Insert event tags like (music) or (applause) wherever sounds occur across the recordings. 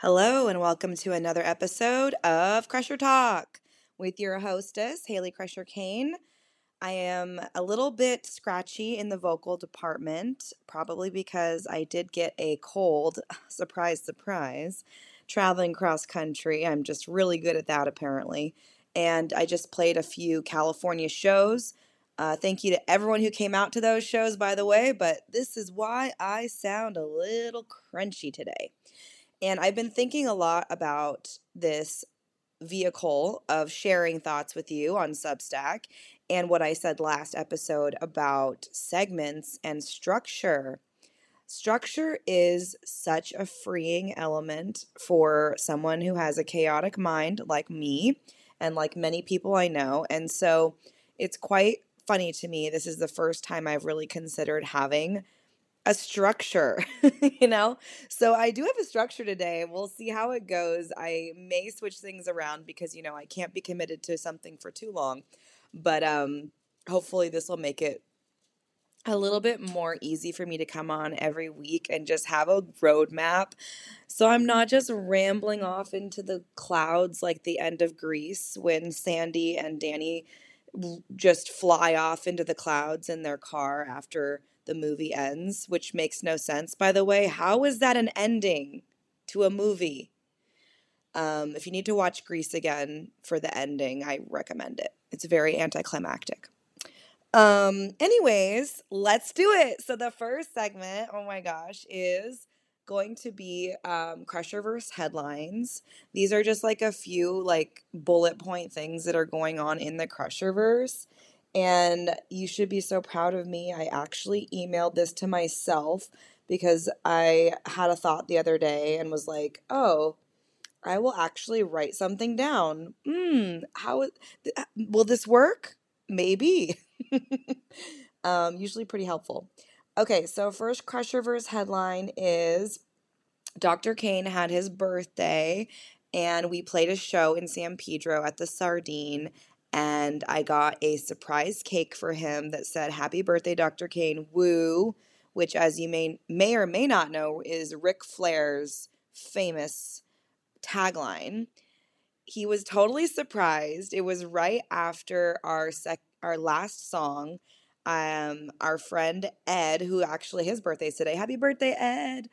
Hello, and welcome to another episode of Crusher Talk with your hostess, Hayley Crusher Kane. I am a little bit scratchy in the vocal department, probably because I did get a cold. (laughs) Surprise, surprise. Traveling cross country. I'm just really good at that, apparently. And I just played a few California shows. Uh, thank you to everyone who came out to those shows, by the way, but this is why I sound a little crunchy today. And I've been thinking a lot about this vehicle of sharing thoughts with you on Substack and what I said last episode about segments and structure. Structure is such a freeing element for someone who has a chaotic mind like me and like many people I know. And so it's quite funny to me. This is the first time I've really considered having a structure, (laughs) you know? So I do have a structure today. We'll see how it goes. I may switch things around because, you know, I can't be committed to something for too long. But um hopefully this will make it a little bit more easy for me to come on every week and just have a roadmap. So I'm not just rambling off into the clouds like the end of Grease when Sandy and Danny just fly off into the clouds in their car after the movie ends, which makes no sense, by the way. How is that an ending to a movie? Um, if you need to watch Grease again for the ending, I recommend it. It's very anticlimactic. Um, anyways, let's do it. So the first segment, oh my gosh, is going to be um, Crusherverse headlines. These are just like a few like bullet point things that are going on in the Crusherverse. And you should be so proud of me. I actually emailed this to myself because I had a thought the other day and was like, oh, I will actually write something down. Hmm, how will this work? Maybe. (laughs) um, usually pretty helpful. Okay, so first Crusherverse headline is Dr. Kane had his birthday and we played a show in San Pedro at the Sardine and I got a surprise cake for him that said "Happy Birthday, Dr. Kane." Woo, which, as you may may or may not know, is Ric Flair's famous tagline. He was totally surprised. It was right after our sec our last song. Um, our friend Ed, who actually his birthday's today. Happy birthday, Ed!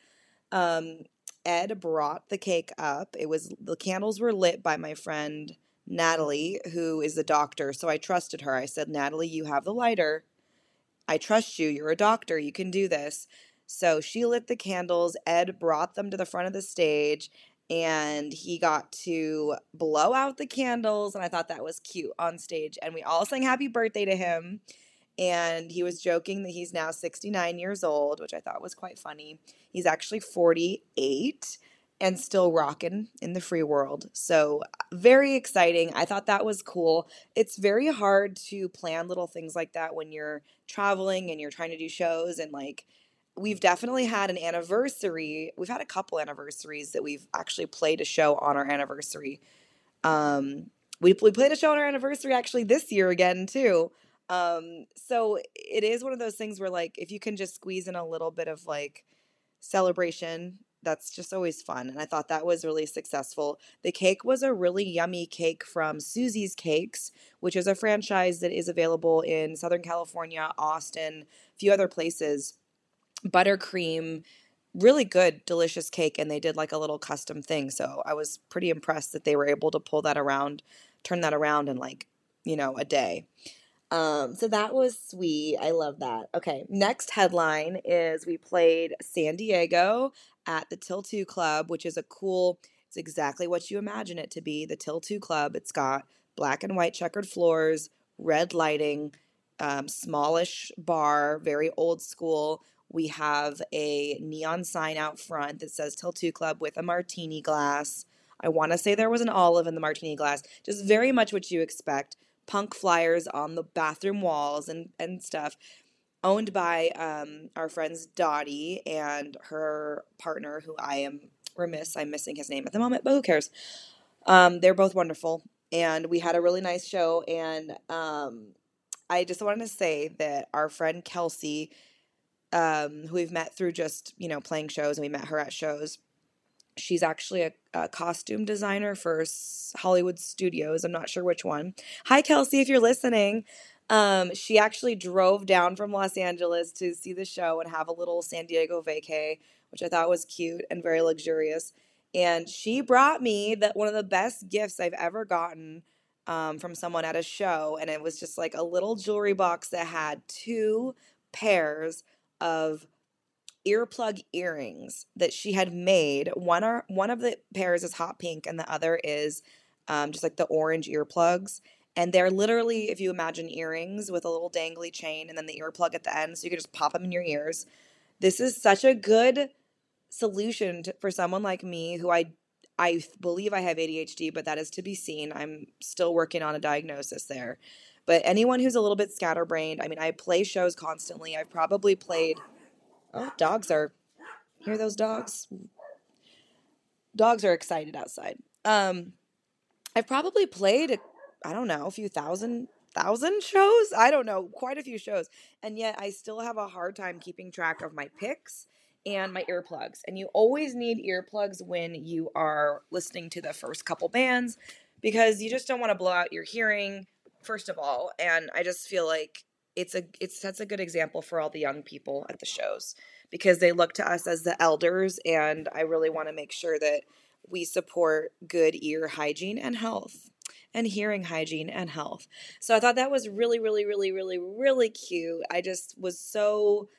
Um, Ed brought the cake up. It was the candles were lit by my friend Natalie, who is a doctor. So I trusted her. I said, Natalie, you have the lighter. I trust you. You're a doctor. You can do this. So she lit the candles. Ed brought them to the front of the stage and he got to blow out the candles. And I thought that was cute on stage. And we all sang happy birthday to him. And he was joking that he's now 69 years old, which I thought was quite funny. He's actually 48 and still rocking in the free world. So, very exciting. I thought that was cool. It's very hard to plan little things like that when you're traveling and you're trying to do shows and like we've definitely had an anniversary. We've had a couple anniversaries that we've actually played a show on our anniversary. Um we, we played a show on our anniversary actually this year again too. Um so it is one of those things where like if you can just squeeze in a little bit of like celebration that's just always fun. And I thought that was really successful. The cake was a really yummy cake from Susie's Cakes, which is a franchise that is available in Southern California, Austin, a few other places. Buttercream, really good, delicious cake. And they did like a little custom thing. So I was pretty impressed that they were able to pull that around, turn that around in like, you know, a day. Um, so that was sweet. I love that. Okay, next headline is we played San Diego at the Til 2 Club, which is a cool, it's exactly what you imagine it to be the Til 2 Club. It's got black and white checkered floors, red lighting, um, smallish bar, very old school. We have a neon sign out front that says Til 2 Club with a martini glass. I want to say there was an olive in the martini glass, just very much what you expect. Punk flyers on the bathroom walls and, and stuff owned by um, our friends Dottie and her partner, who I am remiss, I'm missing his name at the moment, but who cares? Um, they're both wonderful, and we had a really nice show. And um, I just wanted to say that our friend Kelsey, um, who we've met through just you know playing shows, and we met her at shows. She's actually a, a costume designer for Hollywood Studios. I'm not sure which one. Hi, Kelsey, if you're listening. Um, she actually drove down from Los Angeles to see the show and have a little San Diego vacay, which I thought was cute and very luxurious. And she brought me that one of the best gifts I've ever gotten um, from someone at a show, and it was just like a little jewelry box that had two pairs of earplug earrings that she had made. One are one of the pairs is hot pink, and the other is um, just like the orange earplugs. And they're literally, if you imagine earrings with a little dangly chain and then the earplug at the end, so you can just pop them in your ears. This is such a good solution to, for someone like me who I I believe I have ADHD, but that is to be seen. I'm still working on a diagnosis there. But anyone who's a little bit scatterbrained, I mean, I play shows constantly. I've probably played. Oh, dogs are. Hear those dogs? Dogs are excited outside. Um, I've probably played, I don't know, a few thousand thousand shows. I don't know, quite a few shows, and yet I still have a hard time keeping track of my picks and my earplugs. And you always need earplugs when you are listening to the first couple bands because you just don't want to blow out your hearing first of all, and I just feel like it's a it's that's a good example for all the young people at the shows because they look to us as the elders and I really want to make sure that we support good ear hygiene and health and hearing hygiene and health. So I thought that was really really really really really cute. I just was so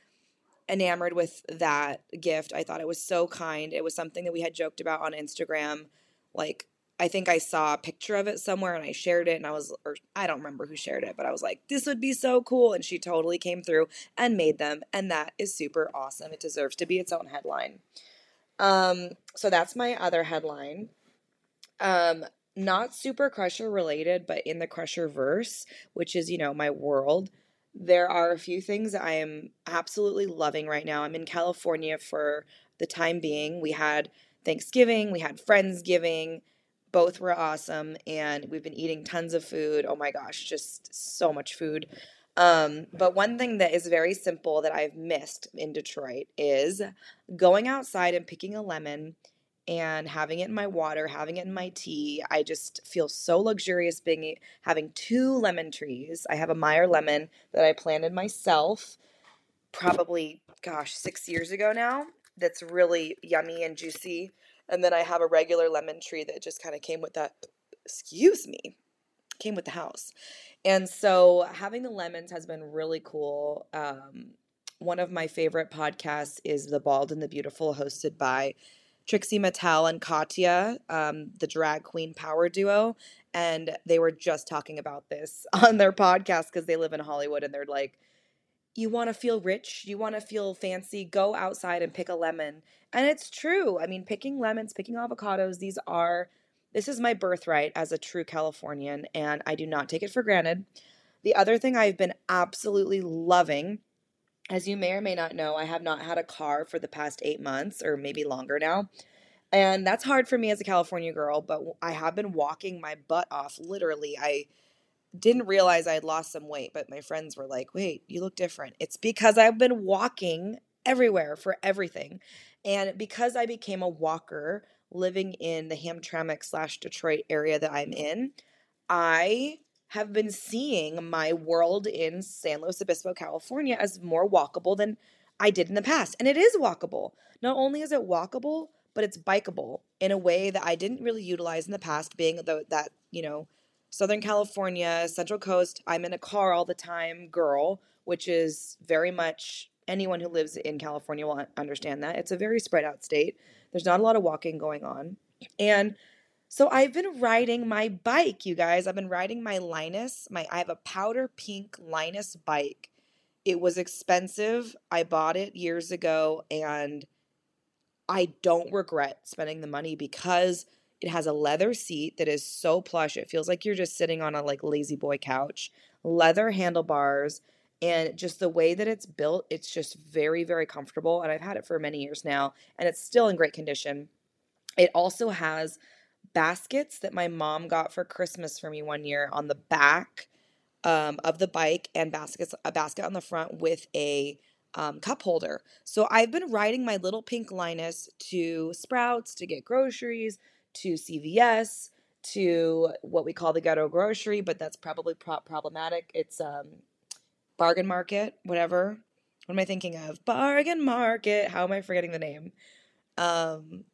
enamored with that gift. I thought it was so kind. It was something that we had joked about on Instagram. Like, I think I saw a picture of it somewhere and I shared it and I was, or I don't remember who shared it, but I was like, this would be so cool. And she totally came through and made them. And that is super awesome. It deserves to be its own headline. Um, so that's my other headline. Um, not super Crusher related, but in the Crusher verse, which is, you know, my world there are a few things I am absolutely loving right now. I'm in California for the time being. We had Thanksgiving, we had Friendsgiving. Both were awesome, and we've been eating tons of food. Oh my gosh, just so much food. Um, but one thing that is very simple that I've missed in Detroit is going outside and picking a lemon and having it in my water, having it in my tea. I just feel so luxurious being having two lemon trees. I have a Meyer lemon that I planted myself probably gosh, 6 years ago now that's really yummy and juicy. And then I have a regular lemon tree that just kind of came with that excuse me, came with the house. And so having the lemons has been really cool. Um, one of my favorite podcasts is The Bald and the Beautiful, hosted by Trixie Mattel and Katya, um, the drag queen power duo, and they were just talking about this (laughs) on their podcast because they live in Hollywood and they're like, you want to feel rich, you want to feel fancy, go outside and pick a lemon. And it's true. I mean, picking lemons, picking avocados, these are, this is my birthright as a true Californian, and I do not take it for granted. The other thing I've been absolutely loving as you may or may not know, I have not had a car for the past eight months or maybe longer now. And that's hard for me as a California girl, but I have been walking my butt off. Literally, I didn't realize I had lost some weight, but my friends were like, wait, you look different. It's because I've been walking everywhere for everything. And because I became a walker living in the Hamtramck slash Detroit area that I'm in, I have been seeing my world in San Luis Obispo, California as more walkable than I did in the past. And it is walkable. Not only is it walkable, but it's bikeable in a way that I didn't really utilize in the past, being the, that, you know, Southern California, Central Coast, I'm in a car all the time girl, which is very much anyone who lives in California will understand that. It's a very spread out state. There's not a lot of walking going on. And so I've been riding my bike, you guys. I've been riding my Linus. My I have a powder pink Linus bike. It was expensive. I bought it years ago and I don't regret spending the money because it has a leather seat that is so plush. It feels like you're just sitting on a like lazy boy couch. Leather handlebars and just the way that it's built, it's just very very comfortable and I've had it for many years now and it's still in great condition. It also has baskets that my mom got for Christmas for me one year on the back um, of the bike and baskets a basket on the front with a um, cup holder. So I've been riding my little pink Linus to Sprouts to get groceries, to CVS, to what we call the ghetto grocery, but that's probably pro- problematic. It's um, bargain market, whatever. What am I thinking of? Bargain market. How am I forgetting the name? Um,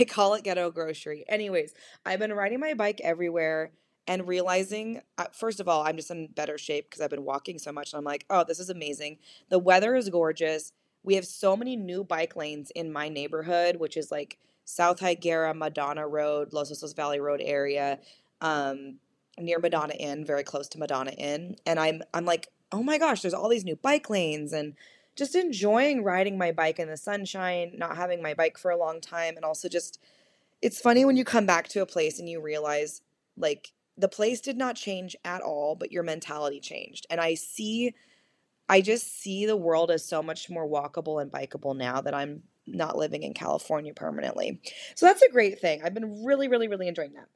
I call it ghetto grocery. Anyways, I've been riding my bike everywhere and realizing, uh, first of all, I'm just in better shape because I've been walking so much. And I'm like, oh, this is amazing. The weather is gorgeous. We have so many new bike lanes in my neighborhood, which is like South Higuera, Madonna Road, Los Osos Valley Road area, um, near Madonna Inn, very close to Madonna Inn. And I'm I'm like, oh my gosh, there's all these new bike lanes and just enjoying riding my bike in the sunshine, not having my bike for a long time, and also just it's funny when you come back to a place and you realize like the place did not change at all, but your mentality changed. And I see I just see the world as so much more walkable and bikeable now that I'm not living in California permanently. So that's a great thing. I've been really, really, really enjoying that.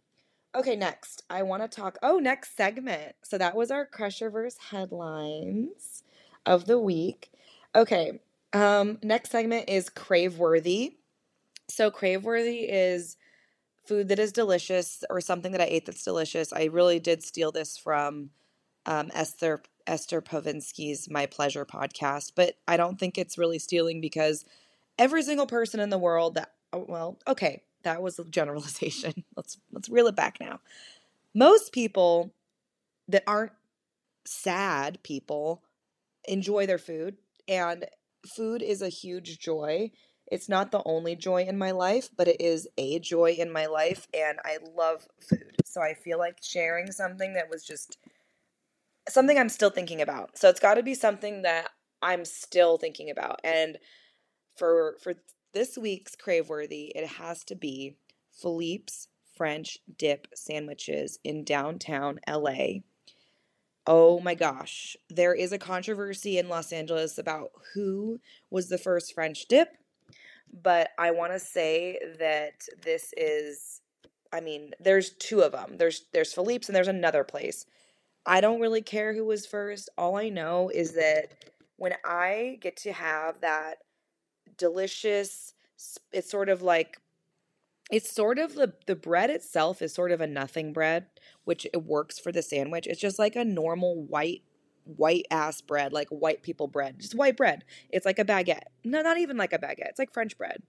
Okay, next, I want to talk. Oh, next segment. So that was our Crusherverse headlines of the week. Okay, um, next segment is Craveworthy. So, Craveworthy is food that is delicious or something that I ate that's delicious. I really did steal this from um, Esther Esther Povitsky's My Pleasure podcast, but I don't think it's really stealing because every single person in the world that oh, well, okay, that was a generalization. (laughs) let's let's reel it back now. Most people that aren't sad people enjoy their food and food is a huge joy. It's not the only joy in my life, but it is a joy in my life and I love food. So I feel like sharing something that was just something I'm still thinking about. So it's got to be something that I'm still thinking about. And for for this week's craveworthy, it has to be Philippe's French dip sandwiches in downtown LA. Oh my gosh, there is a controversy in Los Angeles about who was the first French dip, but I want to say that this is I mean, there's two of them. There's there's Philippe's and there's another place. I don't really care who was first. All I know is that when I get to have that delicious. It's sort of like it's sort of the the bread itself is sort of a nothing bread, which it works for the sandwich. It's just like a normal white white ass bread, like white people bread, just white bread. It's like a baguette. No, not even like a baguette. It's like French bread.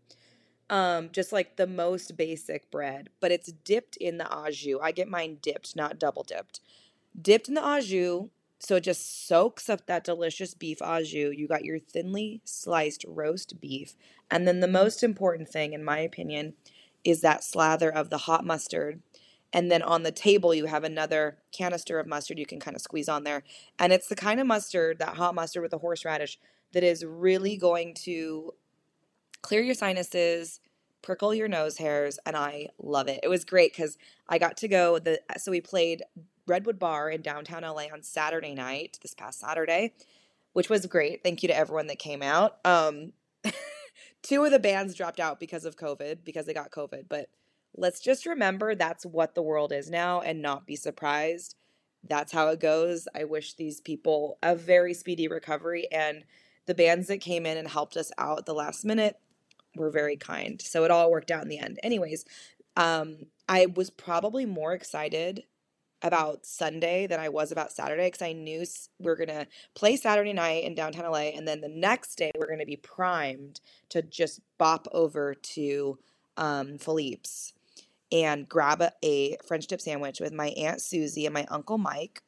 Um, just like the most basic bread, but it's dipped in the au jus. I get mine dipped, not double dipped. Dipped in the au jus, so it just soaks up that delicious beef au jus. You got your thinly sliced roast beef. And then the most important thing, in my opinion, is that slather of the hot mustard. And then on the table, you have another canister of mustard you can kind of squeeze on there. And it's the kind of mustard, that hot mustard with the horseradish, that is really going to clear your sinuses, prickle your nose hairs, and I love it. It was great because I got to go the so we played Redwood Bar in downtown LA on Saturday night, this past Saturday, which was great. Thank you to everyone that came out. Um, (laughs) two of the bands dropped out because of COVID, because they got COVID. But let's just remember that's what the world is now and not be surprised. That's how it goes. I wish these people a very speedy recovery. And the bands that came in and helped us out the last minute were very kind. So it all worked out in the end. Anyways, um, I was probably more excited about Sunday than I was about Saturday because I knew we are going to play Saturday night in downtown LA. And then the next day, we're going to be primed to just bop over to um, Philippe's and grab a, a French dip sandwich with my Aunt Susie and my Uncle Mike,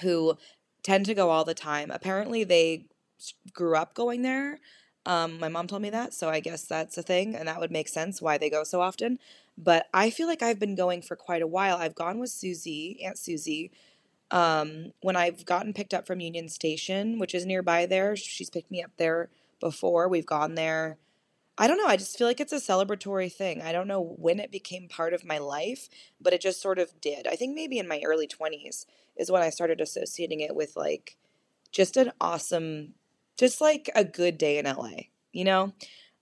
who tend to go all the time. Apparently, they grew up going there. Um, my mom told me that, so I guess that's a thing, and that would make sense why they go so often. But I feel like I've been going for quite a while. I've gone with Susie, Aunt Susie, um, when I've gotten picked up from Union Station, which is nearby there. She's picked me up there before. We've gone there. I don't know. I just feel like it's a celebratory thing. I don't know when it became part of my life, but it just sort of did. I think maybe in my early 20s is when I started associating it with like just an awesome, just like a good day in LA, you know?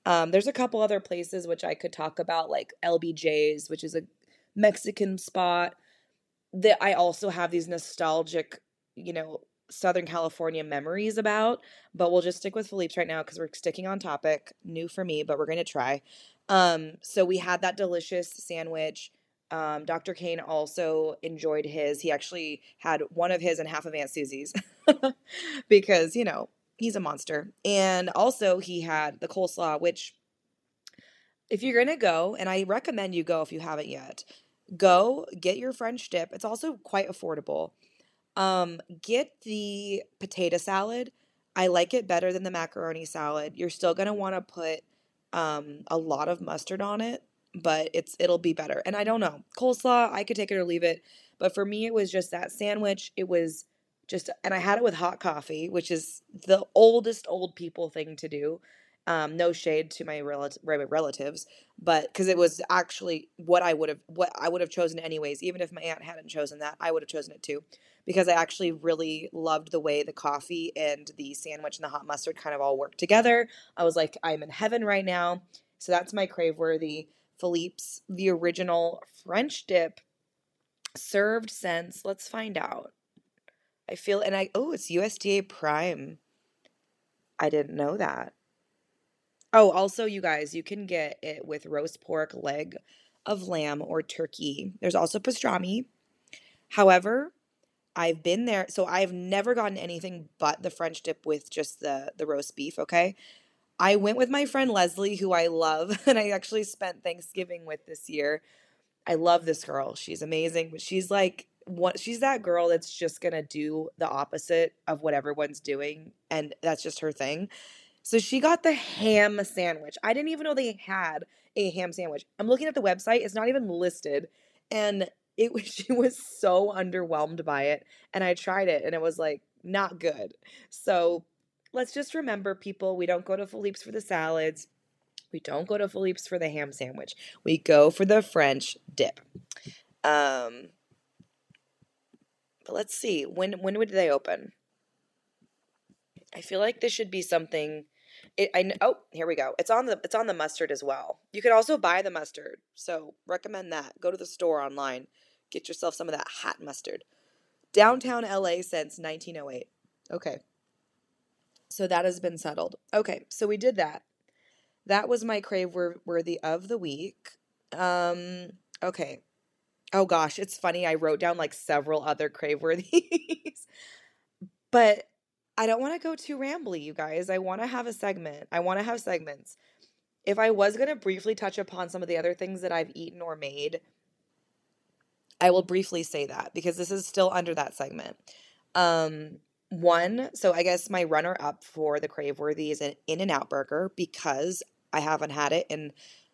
Um, there's a couple other places which I could talk about, like LBJ's, which is a Mexican spot. That I also have these nostalgic, you know, Southern California memories about, but we'll just stick with Philippe's right now because we're sticking on topic. New for me, but we're going to try. Um, so we had that delicious sandwich. Um, Dr. Kane also enjoyed his. He actually had one of his and half of Aunt Susie's (laughs) because, you know, he's a monster. And also, he had the coleslaw, which, if you're to go, and I recommend you go if you haven't yet, go get your French dip. It's also quite affordable. Um, get the potato salad. I like it better than the macaroni salad. You're still to want to put um, a lot of mustard on it but it's it'll be better. And I don't know. Coleslaw, I could take it or leave it. But for me it was just that sandwich. It was just and I had it with hot coffee, which is the oldest old people thing to do. Um, no shade to my relatives, relatives but because it was actually what I would have what I would have chosen anyways. Even if my aunt hadn't chosen that, I would have chosen it too, because I actually really loved the way the coffee and the sandwich and the hot mustard kind of all worked together. I was like, I'm in heaven right now. So that's my crave worthy. Philippe's, the original French dip, served since, let's find out. I feel, and I, oh, it's USDA Prime. I didn't know that. Oh, also, you guys, you can get it with roast pork, leg of lamb, or turkey. There's also pastrami. However, I've been there, so I've never gotten anything but the French dip with just the the roast beef. Okay, I went with my friend Leslie, who I love, (laughs) and I actually spent Thanksgiving with this year. I love this girl. She's amazing, but she's like what she's that girl that's just gonna do the opposite of what everyone's doing, and that's just her thing. So she got the ham sandwich. I didn't even know they had a ham sandwich. I'm looking at the website; it's not even listed, and it was (laughs) she was so underwhelmed by it. And I tried it, and it was like not good. So let's just remember, people, we don't go to Philippe's for the salads. We don't go to Philippe's for the ham sandwich. We go for the French dip. Um, but let's see. When when would they open? I feel like this should be something. It, I oh here we go. It's on the it's on the mustard as well. You can also buy the mustard, so recommend that. Go to the store online, get yourself some of that hot mustard. Downtown LA since 1908. Okay, so that has been settled. Okay, so we did that. That was my crave worthy of the week. Um, okay. Oh gosh, it's funny. I wrote down like several other crave worthies, (laughs) but I don't want to go too rambly, you guys. I want to have a segment. I want to have segments. If I was going to briefly touch upon some of the other things that I've eaten or made, I will briefly say that because this is still under that segment. Um, one, so I guess my runner up for the crave worthy is an In-N-Out burger because I haven't had it in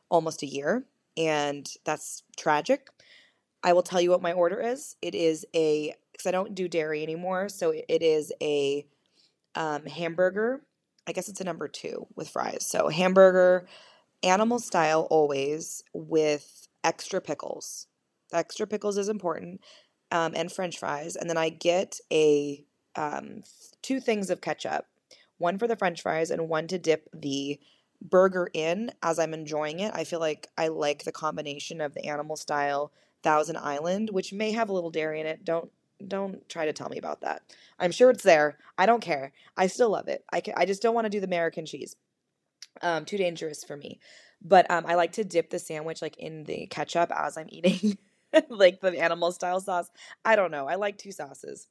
almost a year, and that's tragic. I will tell you what my order is. It is a because I don't do dairy anymore, so it is a um, hamburger. I guess it's a number two with fries. So hamburger, animal style always with extra pickles. extra pickles is important, um, and French fries, and then I get a um, two things of ketchup one for the french fries and one to dip the burger in as I'm enjoying it. I feel like I like the combination of the animal style Thousand Island, which may have a little dairy in it. Don't don't try to tell me about that. I'm sure it's there. I don't care. I still love it. I can, I just don't want to do the American cheese. Um, too dangerous for me. But um, I like to dip the sandwich like in the ketchup as I'm eating, (laughs) like the animal style sauce. I don't know. I like two sauces.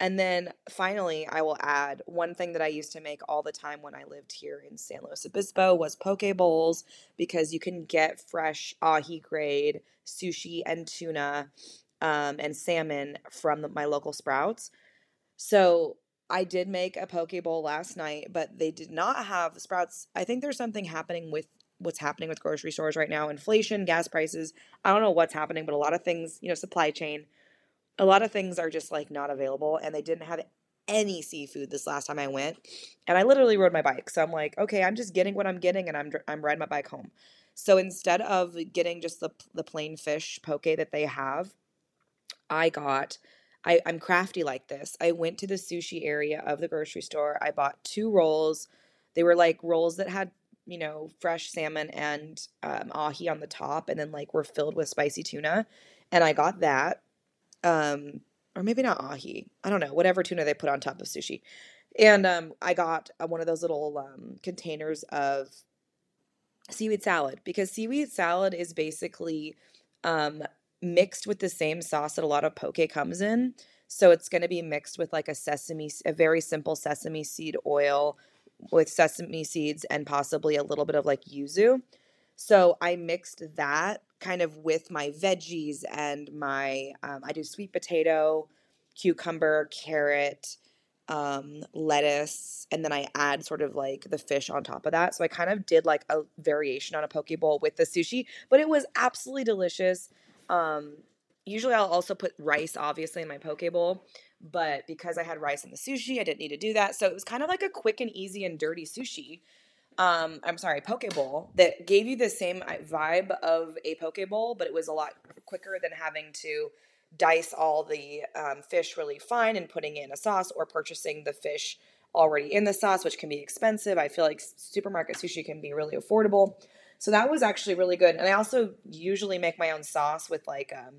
And then finally, I will add one thing that I used to make all the time when I lived here in San Luis Obispo was poke bowls because you can get fresh ahi grade sushi and tuna um, and salmon from the, my local Sprouts. So I did make a poke bowl last night, but they did not have Sprouts. I think there's something happening with what's happening with grocery stores right now inflation, gas prices. I don't know what's happening, but a lot of things, you know, supply chain a lot of things are just like not available and they didn't have any seafood this last time I went. And I literally rode my bike. So I'm like, okay, I'm just getting what I'm getting and I'm I'm riding my bike home. So instead of getting just the the plain fish poke that they have, I got I, I'm crafty like this. I went to the sushi area of the grocery store. I bought two rolls. They were like rolls that had, you know, fresh salmon and um, ahi on the top, and then like were filled with spicy tuna. And I got that. Um, or maybe not ahi. I don't know, whatever tuna they put on top of sushi. And um, I got uh, one of those little um, containers of seaweed salad because seaweed salad is basically um, mixed with the same sauce that a lot of poke comes in. So it's going to be mixed with like a sesame, a very simple sesame seed oil with sesame seeds and possibly a little bit of like yuzu. So I mixed that kind of with my veggies and my, um, I do sweet potato, cucumber, carrot, um, lettuce, and then I add sort of like the fish on top of that. So I kind of did like a variation on a poke bowl with the sushi, but it was absolutely delicious. Um, usually I'll also put rice, obviously, in my poke bowl, but because I had rice in the sushi, I didn't need to do that. So it was kind of like a quick and easy and dirty sushi. Um, I'm sorry, poke bowl that gave you the same uh, vibe of a poke bowl, but it was a lot quicker than having to dice all the um, fish really fine and putting in a sauce or purchasing the fish already in the sauce, which can be expensive. I feel like supermarket sushi can be really affordable. So that was actually really good. And I also usually make my own sauce with like um,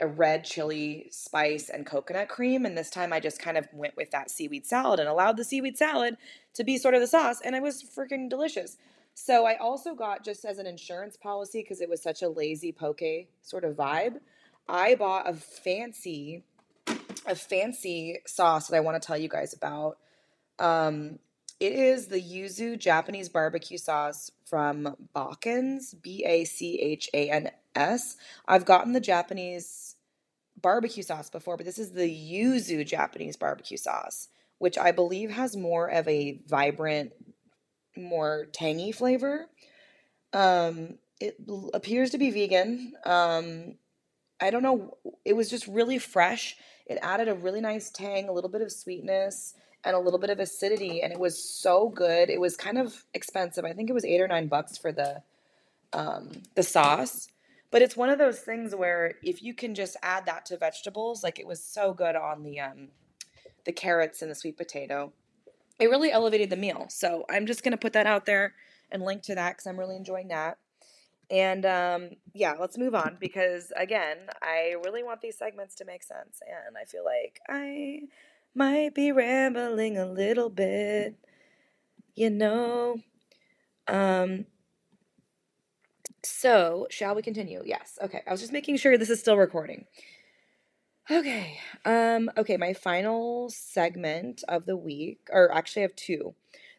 a red chili spice and coconut cream. And this time I just kind of went with that seaweed salad and allowed the seaweed salad to be sort of the sauce. And it was freaking delicious. So I also got just as an insurance policy because it was such a lazy poke sort of vibe. I bought a fancy, a fancy sauce that I want to tell you guys about. Um, it is the yuzu Japanese barbecue sauce from Bachans, B A C H A N S. I've gotten the Japanese barbecue sauce before, but this is the yuzu Japanese barbecue sauce, which I believe has more of a vibrant, more tangy flavor. Um, it appears to be vegan. Um, I don't know. It was just really fresh. It added a really nice tang, a little bit of sweetness, and a little bit of acidity, and it was so good. It was kind of expensive. I think it was eight or nine bucks for the um, the sauce. But it's one of those things where if you can just add that to vegetables, like it was so good on the um, the carrots and the sweet potato, it really elevated the meal. So I'm just gonna put that out there and link to that because I'm really enjoying that. And um, yeah, let's move on because again, I really want these segments to make sense, and I feel like I might be rambling a little bit, you know. Um, so, shall we continue? Yes. Okay. I was just making sure this is still recording. Okay. Um okay, my final segment of the week or actually I have two.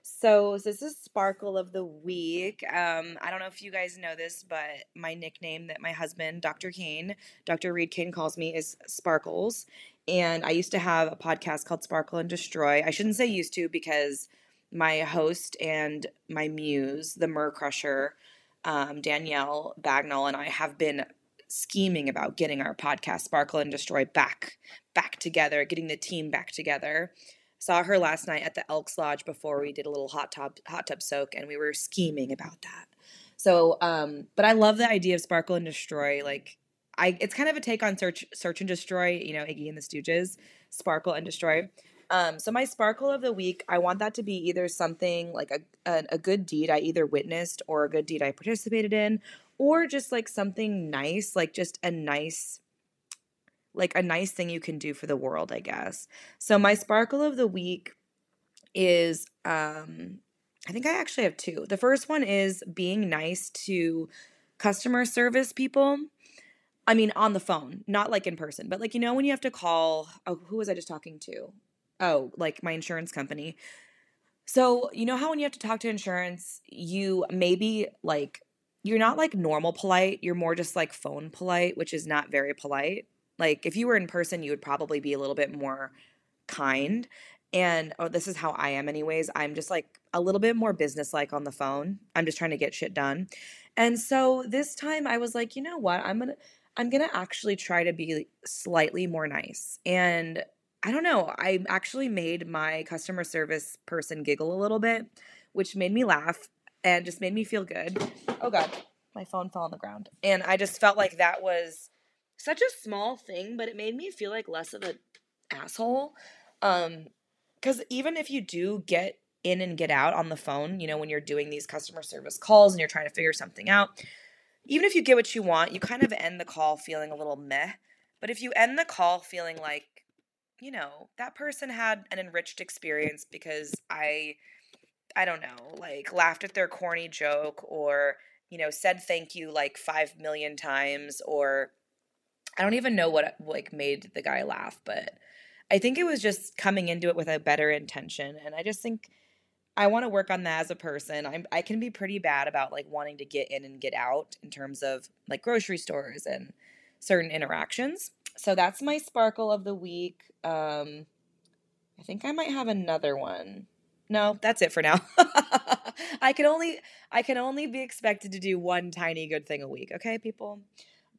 So this is Sparkle of the Week. Um, I don't know if you guys know this, but my nickname that my husband, Dr. Kane, Dr. Reed Kane calls me is Sparkles. And I used to have a podcast called Sparkle and Destroy. I shouldn't say used to because my host and my muse, the Mer Crusher, um, Danielle Bagnall, and I have been scheming about getting our podcast Sparkle and Destroy back back together, getting the team back together. Saw her last night at the Elks Lodge before we did a little hot tub hot tub soak, and we were scheming about that. So, um, but I love the idea of Sparkle and Destroy. Like, I it's kind of a take on Search Search and Destroy. You know, Iggy and the Stooges, Sparkle and Destroy. Um, so my sparkle of the week, I want that to be either something like a, a, a good deed I either witnessed or a good deed I participated in, or just like something nice, like just a nice like a nice thing you can do for the world, I guess. So my sparkle of the week is um I think I actually have two. The first one is being nice to customer service people. I mean, on the phone, not like in person, but like, you know, when you have to call, oh, who was I just talking to? Oh, like my insurance company. So, you know how when you have to talk to insurance, you maybe like, you're not like normal polite, you're more just like phone polite, which is not very polite. Like if you were in person, you would probably be a little bit more kind. And oh, this is how I am, anyways. I'm just like a little bit more businesslike on the phone. I'm just trying to get shit done. And so this time I was like, you know what? I'm gonna I'm gonna actually try to be slightly more nice. And I don't know, I actually made my customer service person giggle a little bit, which made me laugh and just made me feel good. Oh god, my phone fell on the ground. And I just felt like that was such a small thing, but it made me feel like less of an asshole. Um, because even if you do get in and get out on the phone, you know, when you're doing these customer service calls and you're trying to figure something out, even if you get what you want, you kind of end the call feeling a little meh. But if you end the call feeling like, you know, that person had an enriched experience because I I don't know, like laughed at their corny joke or, you know, said thank you like 5 million times or I don't even know what like made the guy laugh, but I think it was just coming into it with a better intention and I just think I want to work on that as a person. I'm I can be pretty bad about like wanting to get in and get out in terms of like grocery stores and certain interactions. So that's my sparkle of the week. Um, I think I might have another one. No, that's it for now. (laughs) I can only I can only be expected to do one tiny good thing a week, okay, people?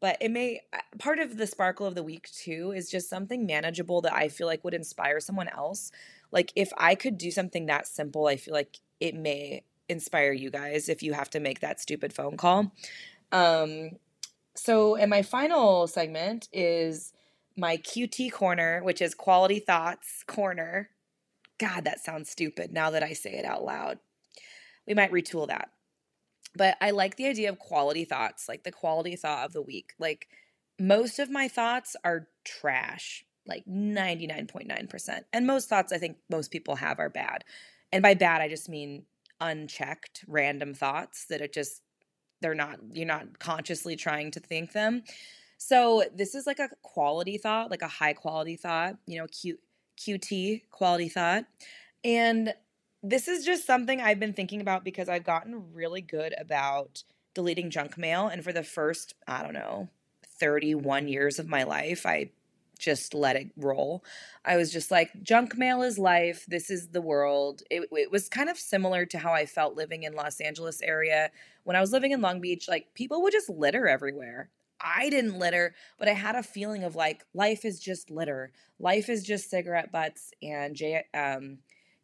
But it may uh, part of the sparkle of the week too is just something manageable that I feel like would inspire someone else. Like if I could do something that simple, I feel like it may inspire you guys if you have to make that stupid phone call. Um so, and my final segment is my QT corner, which is quality thoughts corner. God, that sounds stupid now that I say it out loud. We might retool that. But I like the idea of quality thoughts, like the quality thought of the week. Like most of my thoughts are trash, like 99.9%. And most thoughts I think most people have are bad. And by bad, I just mean unchecked, random thoughts that it just they're not you're not consciously trying to think them so this is like a quality thought like a high quality thought you know Q, qt quality thought and this is just something i've been thinking about because i've gotten really good about deleting junk mail and for the first i don't know 31 years of my life i just let it roll. I was just like, junk mail is life. This is the world. It, it, was kind of similar to how I felt living in Los Angeles area. When I was living in Long Beach, like people would just litter everywhere. I didn't litter, but I had a feeling of like life is just litter. Life is just cigarette butts and J, um,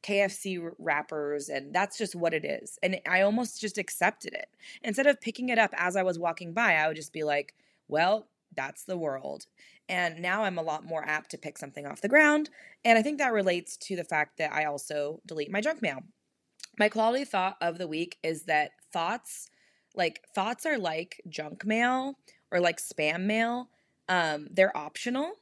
KFC wrappers, and that's just what it is. And I almost just accepted it. Instead of picking it up as I was walking by, I would just be like, well, that's the world. And now I'm a lot more apt to pick something off the ground. And I think that relates to the fact that I also delete my junk mail. My quality thought of the week is that thoughts, like thoughts are like junk mail or like spam mail. Um, they're optional.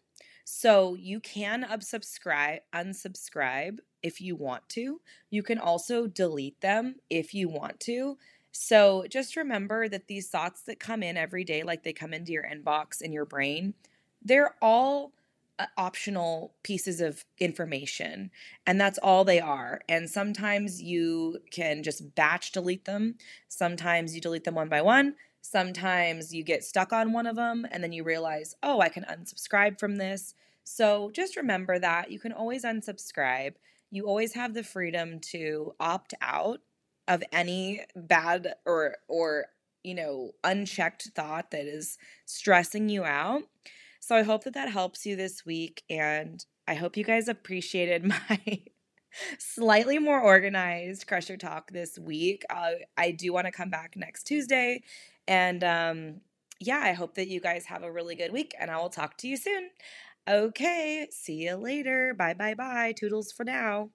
So you can unsubscribe, unsubscribe if you want to. You can also delete them if you want to. So just remember that these thoughts that come in every day, like they come into your inbox in your brain, they're all uh, optional pieces of information and that's all they are. And sometimes you can just batch delete them. Sometimes you delete them one by one. Sometimes you get stuck on one of them and then you realize oh i can unsubscribe from this. So just remember that. You can always unsubscribe you always have the freedom to opt out of any bad or or you know unchecked thought that is stressing you out so I hope that that helps you this week. And I hope you guys appreciated (laughs) my slightly more organized Crusher Talk this week. Uh, I do want to come back next Tuesday. And um, yeah, I hope that you guys have a really good week. And I will talk to you soon. Okay, see you later. Bye, bye, bye. Toodles for now.